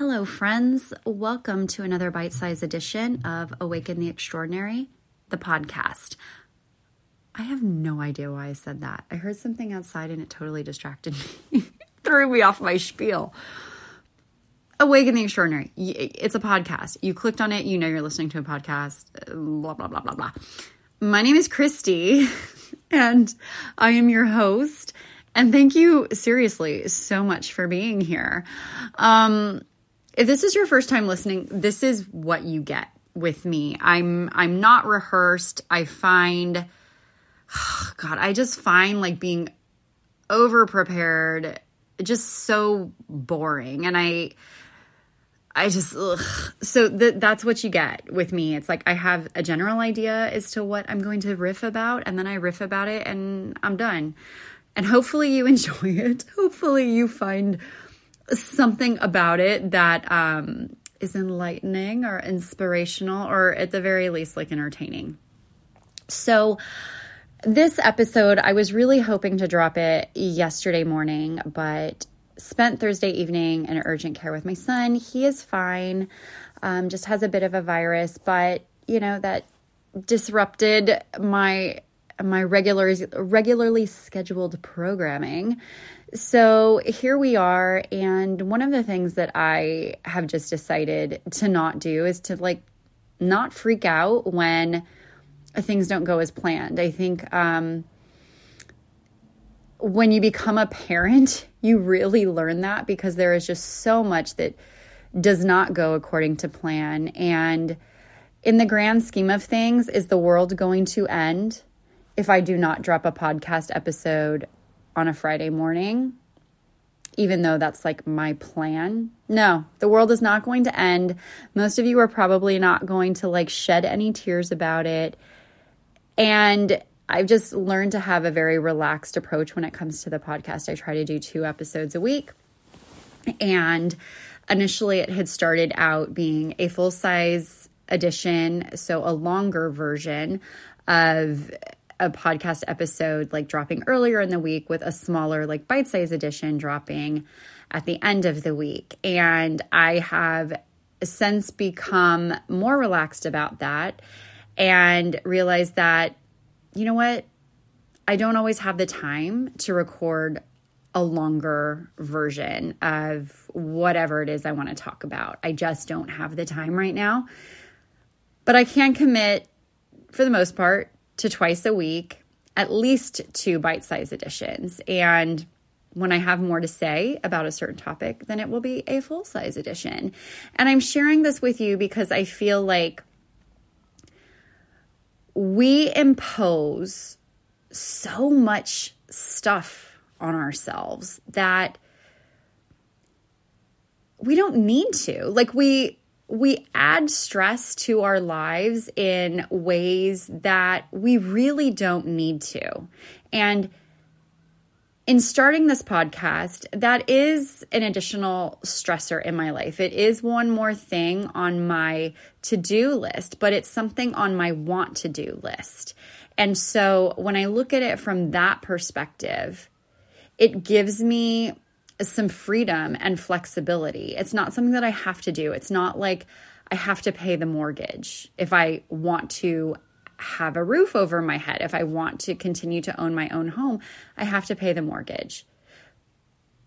Hello, friends. Welcome to another bite sized edition of Awaken the Extraordinary, the podcast. I have no idea why I said that. I heard something outside and it totally distracted me, threw me off my spiel. Awaken the Extraordinary. It's a podcast. You clicked on it, you know you're listening to a podcast, blah, blah, blah, blah, blah. My name is Christy, and I am your host. And thank you, seriously, so much for being here. Um, if this is your first time listening, this is what you get with me. I'm I'm not rehearsed. I find God, I just find like being over prepared just so boring. And I I just ugh. so th- that's what you get with me. It's like I have a general idea as to what I'm going to riff about, and then I riff about it, and I'm done. And hopefully you enjoy it. Hopefully you find something about it that um, is enlightening or inspirational, or at the very least, like entertaining. So, this episode, I was really hoping to drop it yesterday morning, but spent Thursday evening in urgent care with my son. He is fine, um, just has a bit of a virus, but you know, that disrupted my my regular regularly scheduled programming. So here we are. And one of the things that I have just decided to not do is to like not freak out when things don't go as planned. I think um, when you become a parent, you really learn that because there is just so much that does not go according to plan. And in the grand scheme of things, is the world going to end if I do not drop a podcast episode on a Friday morning, even though that's like my plan. No, the world is not going to end. Most of you are probably not going to like shed any tears about it. And I've just learned to have a very relaxed approach when it comes to the podcast. I try to do two episodes a week. And initially, it had started out being a full size edition, so a longer version of a podcast episode like dropping earlier in the week with a smaller like bite-sized edition dropping at the end of the week. And i have since become more relaxed about that and realized that you know what? I don't always have the time to record a longer version of whatever it is i want to talk about. I just don't have the time right now. But i can commit for the most part to twice a week, at least two bite size editions. And when I have more to say about a certain topic, then it will be a full size edition. And I'm sharing this with you because I feel like we impose so much stuff on ourselves that we don't need to. Like we we add stress to our lives in ways that we really don't need to. And in starting this podcast, that is an additional stressor in my life. It is one more thing on my to do list, but it's something on my want to do list. And so when I look at it from that perspective, it gives me some freedom and flexibility. It's not something that I have to do. It's not like I have to pay the mortgage if I want to have a roof over my head. If I want to continue to own my own home, I have to pay the mortgage.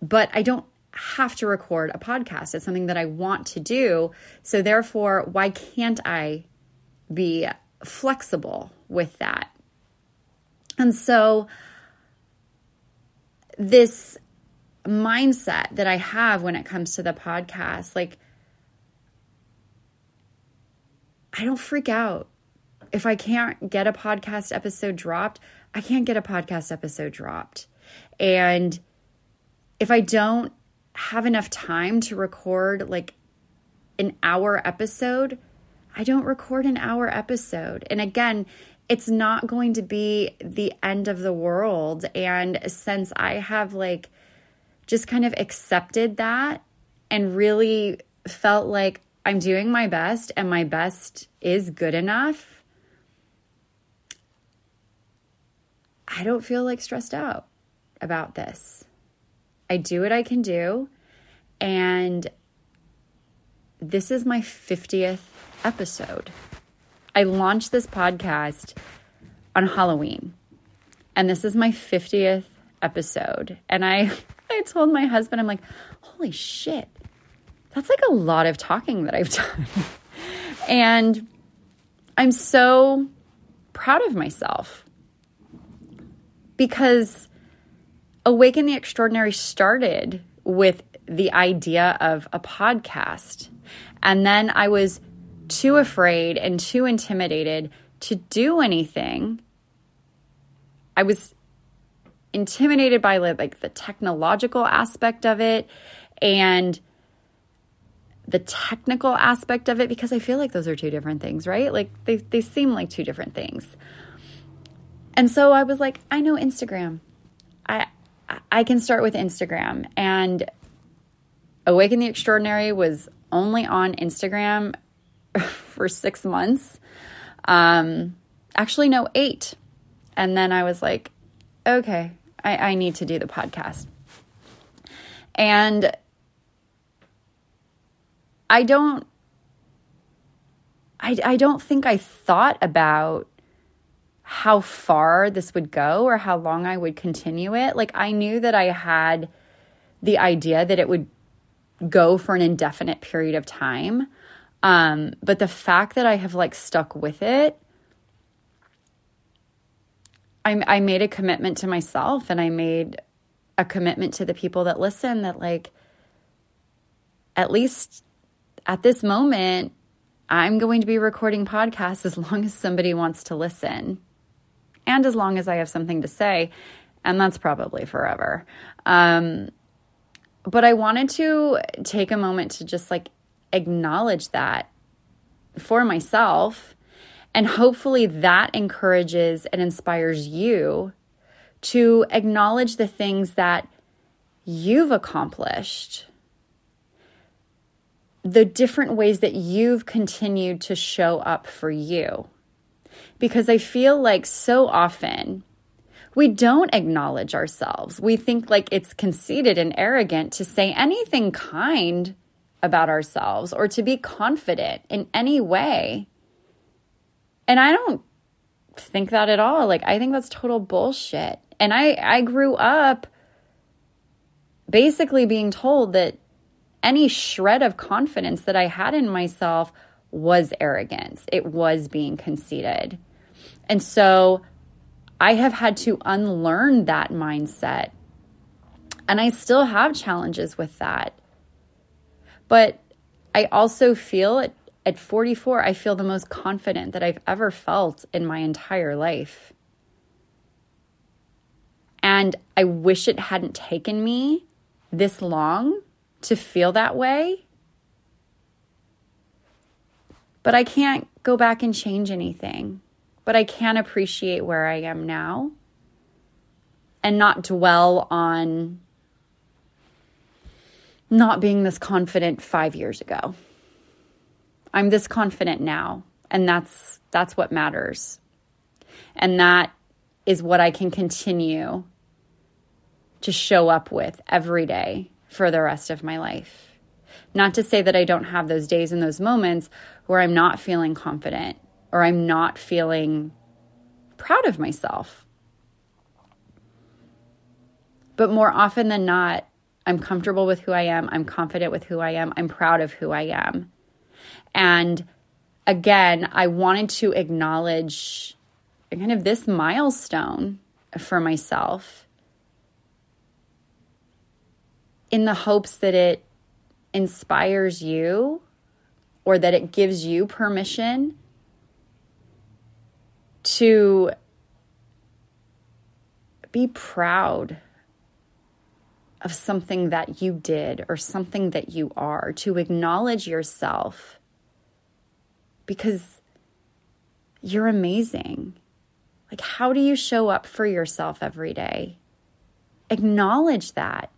But I don't have to record a podcast. It's something that I want to do. So, therefore, why can't I be flexible with that? And so, this mindset that I have when it comes to the podcast. Like, I don't freak out. If I can't get a podcast episode dropped, I can't get a podcast episode dropped. And if I don't have enough time to record like an hour episode, I don't record an hour episode. And again, it's not going to be the end of the world. And since I have like just kind of accepted that and really felt like I'm doing my best and my best is good enough, I don't feel like stressed out about this. I do what I can do and this is my 50th episode. I launched this podcast on Halloween, and this is my 50th episode. And I, I told my husband, I'm like, holy shit, that's like a lot of talking that I've done. and I'm so proud of myself because Awaken the Extraordinary started with the idea of a podcast. And then I was too afraid and too intimidated to do anything. I was intimidated by like the technological aspect of it and the technical aspect of it because I feel like those are two different things, right? Like they they seem like two different things. And so I was like, I know Instagram. I I can start with Instagram and Awaken the Extraordinary was only on Instagram for 6 months. Um actually no, 8. And then I was like, okay, I, I need to do the podcast. And I don't I, I don't think I thought about how far this would go or how long I would continue it. Like I knew that I had the idea that it would go for an indefinite period of time. Um, but the fact that I have like stuck with it I, I made a commitment to myself and I made a commitment to the people that listen that, like, at least at this moment, I'm going to be recording podcasts as long as somebody wants to listen and as long as I have something to say. And that's probably forever. Um, but I wanted to take a moment to just like acknowledge that for myself and hopefully that encourages and inspires you to acknowledge the things that you've accomplished, the different ways that you've continued to show up for you. Because I feel like so often we don't acknowledge ourselves. We think like it's conceited and arrogant to say anything kind about ourselves or to be confident in any way. And I don't think that at all. Like I think that's total bullshit. And I I grew up basically being told that any shred of confidence that I had in myself was arrogance. It was being conceited. And so I have had to unlearn that mindset. And I still have challenges with that. But I also feel it at 44, I feel the most confident that I've ever felt in my entire life. And I wish it hadn't taken me this long to feel that way. But I can't go back and change anything. But I can appreciate where I am now and not dwell on not being this confident five years ago. I'm this confident now, and that's that's what matters. And that is what I can continue to show up with every day for the rest of my life. Not to say that I don't have those days and those moments where I'm not feeling confident or I'm not feeling proud of myself. But more often than not, I'm comfortable with who I am. I'm confident with who I am. I'm proud of who I am. And again, I wanted to acknowledge kind of this milestone for myself in the hopes that it inspires you or that it gives you permission to be proud of something that you did or something that you are, to acknowledge yourself because you're amazing. Like, how do you show up for yourself every day? Acknowledge that.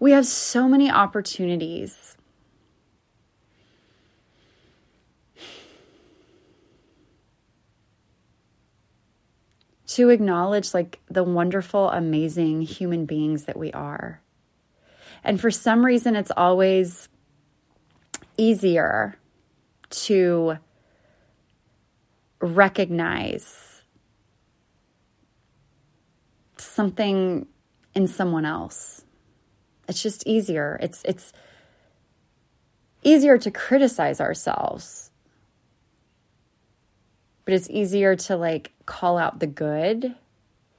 We have so many opportunities. To acknowledge like the wonderful, amazing human beings that we are. And for some reason, it's always easier to recognize something in someone else. It's just easier. It's it's easier to criticize ourselves. But it's easier to like call out the good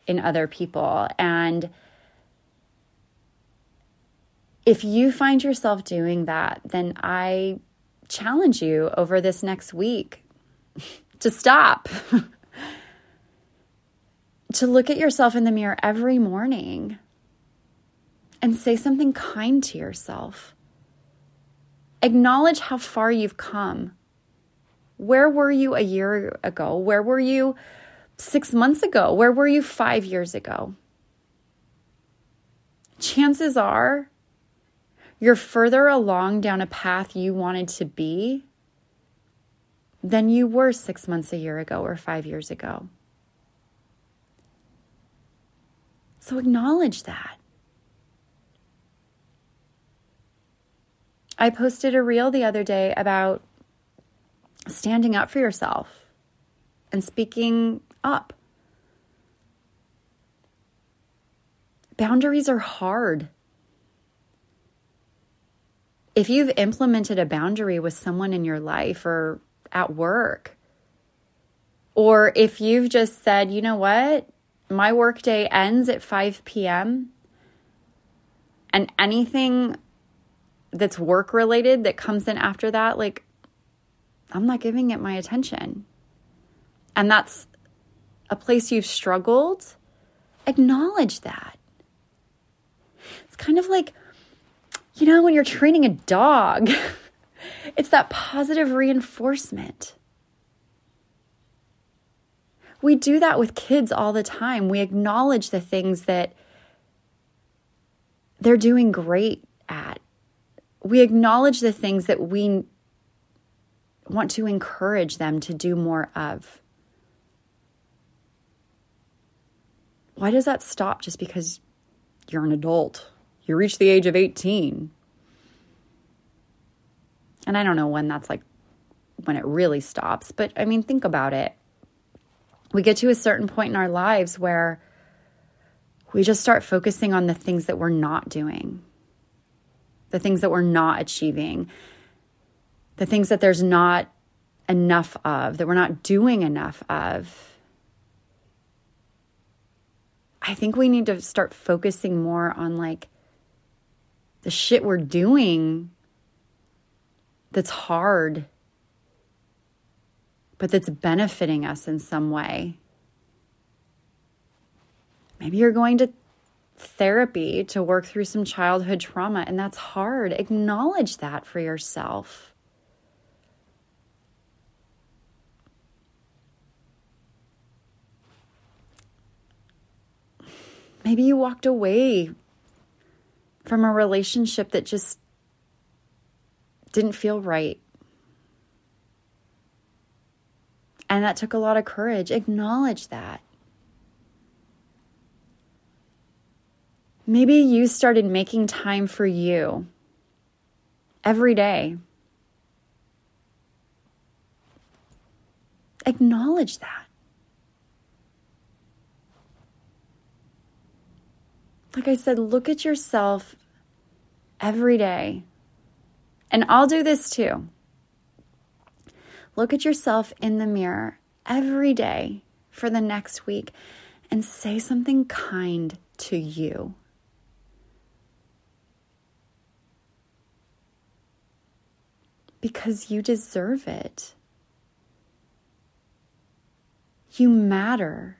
in other people and if you find yourself doing that, then I challenge you over this next week to stop. to look at yourself in the mirror every morning and say something kind to yourself. Acknowledge how far you've come. Where were you a year ago? Where were you six months ago? Where were you five years ago? Chances are you're further along down a path you wanted to be than you were six months, a year ago, or five years ago. So acknowledge that. I posted a reel the other day about standing up for yourself and speaking up. Boundaries are hard if you've implemented a boundary with someone in your life or at work, or if you've just said, you know what, my workday ends at 5 p.m., and anything that's work related that comes in after that, like, I'm not giving it my attention. And that's a place you've struggled. Acknowledge that. It's kind of like you know, when you're training a dog, it's that positive reinforcement. We do that with kids all the time. We acknowledge the things that they're doing great at. We acknowledge the things that we want to encourage them to do more of. Why does that stop just because you're an adult? you reach the age of 18. And I don't know when that's like when it really stops, but I mean, think about it. We get to a certain point in our lives where we just start focusing on the things that we're not doing, the things that we're not achieving, the things that there's not enough of, that we're not doing enough of. I think we need to start focusing more on like the shit we're doing that's hard, but that's benefiting us in some way. Maybe you're going to therapy to work through some childhood trauma, and that's hard. Acknowledge that for yourself. Maybe you walked away from a relationship that just didn't feel right. And that took a lot of courage. Acknowledge that. Maybe you started making time for you every day. Acknowledge that. Like I said, look at yourself every day. And I'll do this too. Look at yourself in the mirror every day for the next week and say something kind to you. Because you deserve it. You matter.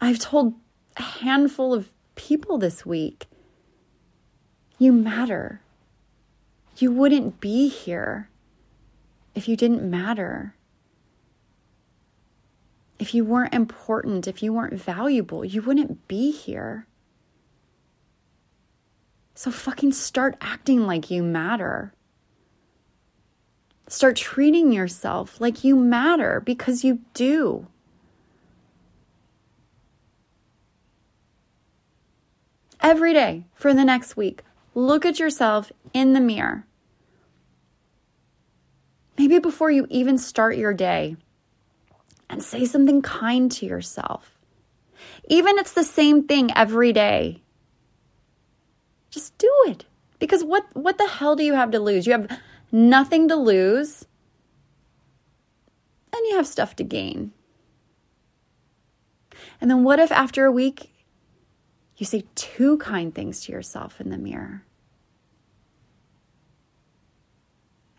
I've told a handful of people this week. You matter. You wouldn't be here if you didn't matter. If you weren't important, if you weren't valuable, you wouldn't be here. So fucking start acting like you matter. Start treating yourself like you matter because you do. Every day for the next week, look at yourself in the mirror. Maybe before you even start your day, and say something kind to yourself. Even it's the same thing every day. Just do it. Because what what the hell do you have to lose? You have nothing to lose. And you have stuff to gain. And then what if after a week you say two kind things to yourself in the mirror?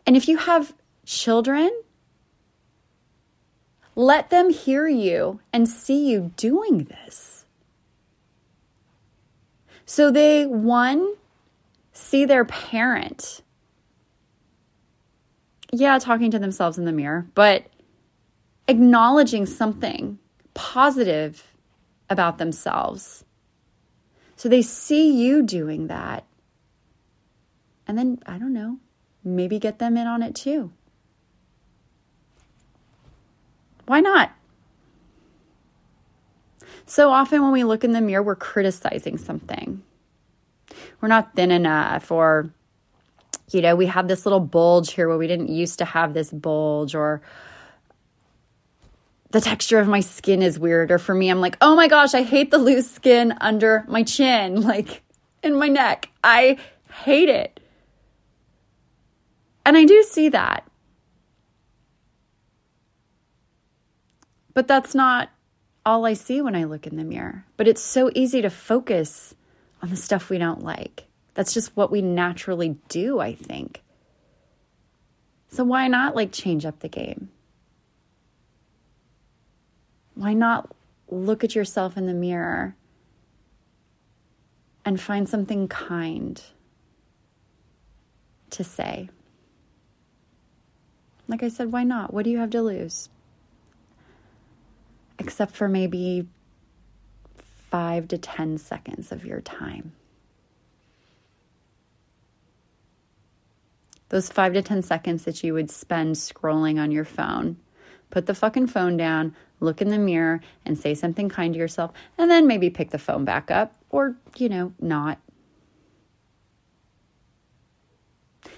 And if you have children, let them hear you and see you doing this. So they, one, see their parent, yeah, talking to themselves in the mirror, but acknowledging something positive about themselves. So they see you doing that. And then, I don't know, maybe get them in on it too. Why not? So often when we look in the mirror, we're criticizing something. We're not thin enough, or, you know, we have this little bulge here where we didn't used to have this bulge, or the texture of my skin is weird. Or for me, I'm like, oh my gosh, I hate the loose skin under my chin, like in my neck. I hate it. And I do see that. But that's not all I see when I look in the mirror. But it's so easy to focus on the stuff we don't like. That's just what we naturally do, I think. So why not like change up the game? Why not look at yourself in the mirror and find something kind to say? Like I said, why not? What do you have to lose? except for maybe five to 10 seconds of your time. Those five to 10 seconds that you would spend scrolling on your phone. Put the fucking phone down, look in the mirror, and say something kind to yourself, and then maybe pick the phone back up or, you know, not.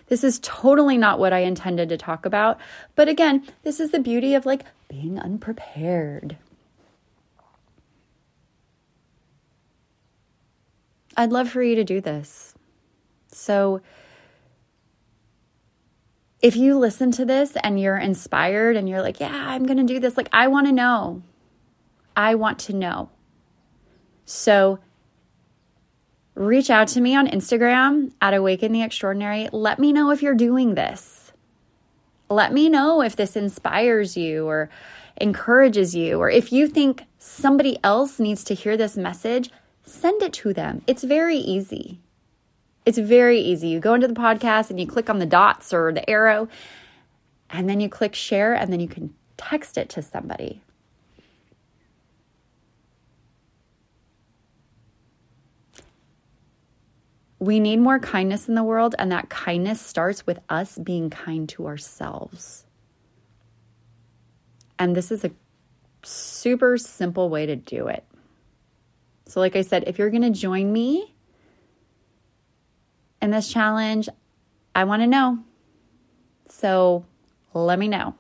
This is totally not what I intended to talk about. But again, this is the beauty of like being unprepared. I'd love for you to do this. So, if you listen to this and you're inspired and you're like, yeah, I'm going to do this, like, I want to know. I want to know. So, reach out to me on Instagram at Awaken the Extraordinary. Let me know if you're doing this. Let me know if this inspires you or encourages you, or if you think somebody else needs to hear this message send it to them. It's very easy. It's very easy. You go into the podcast and you click on the dots or the arrow, and then you click share, and then you can text it to somebody. We need more kindness in the world, and that kindness starts with us being kind to ourselves. And this is a super simple way to do it. So, like I said, if you're going to join me in this challenge, I want to know. So, let me know.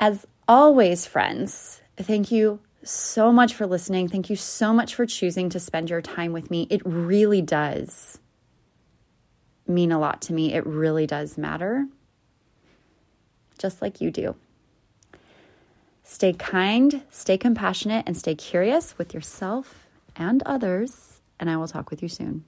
As always, friends, thank you so much for listening. Thank you so much for choosing to spend your time with me. It really does mean a lot to me. It really does matter, just like you do. Stay kind, stay compassionate, and stay curious with yourself and others. And I will talk with you soon.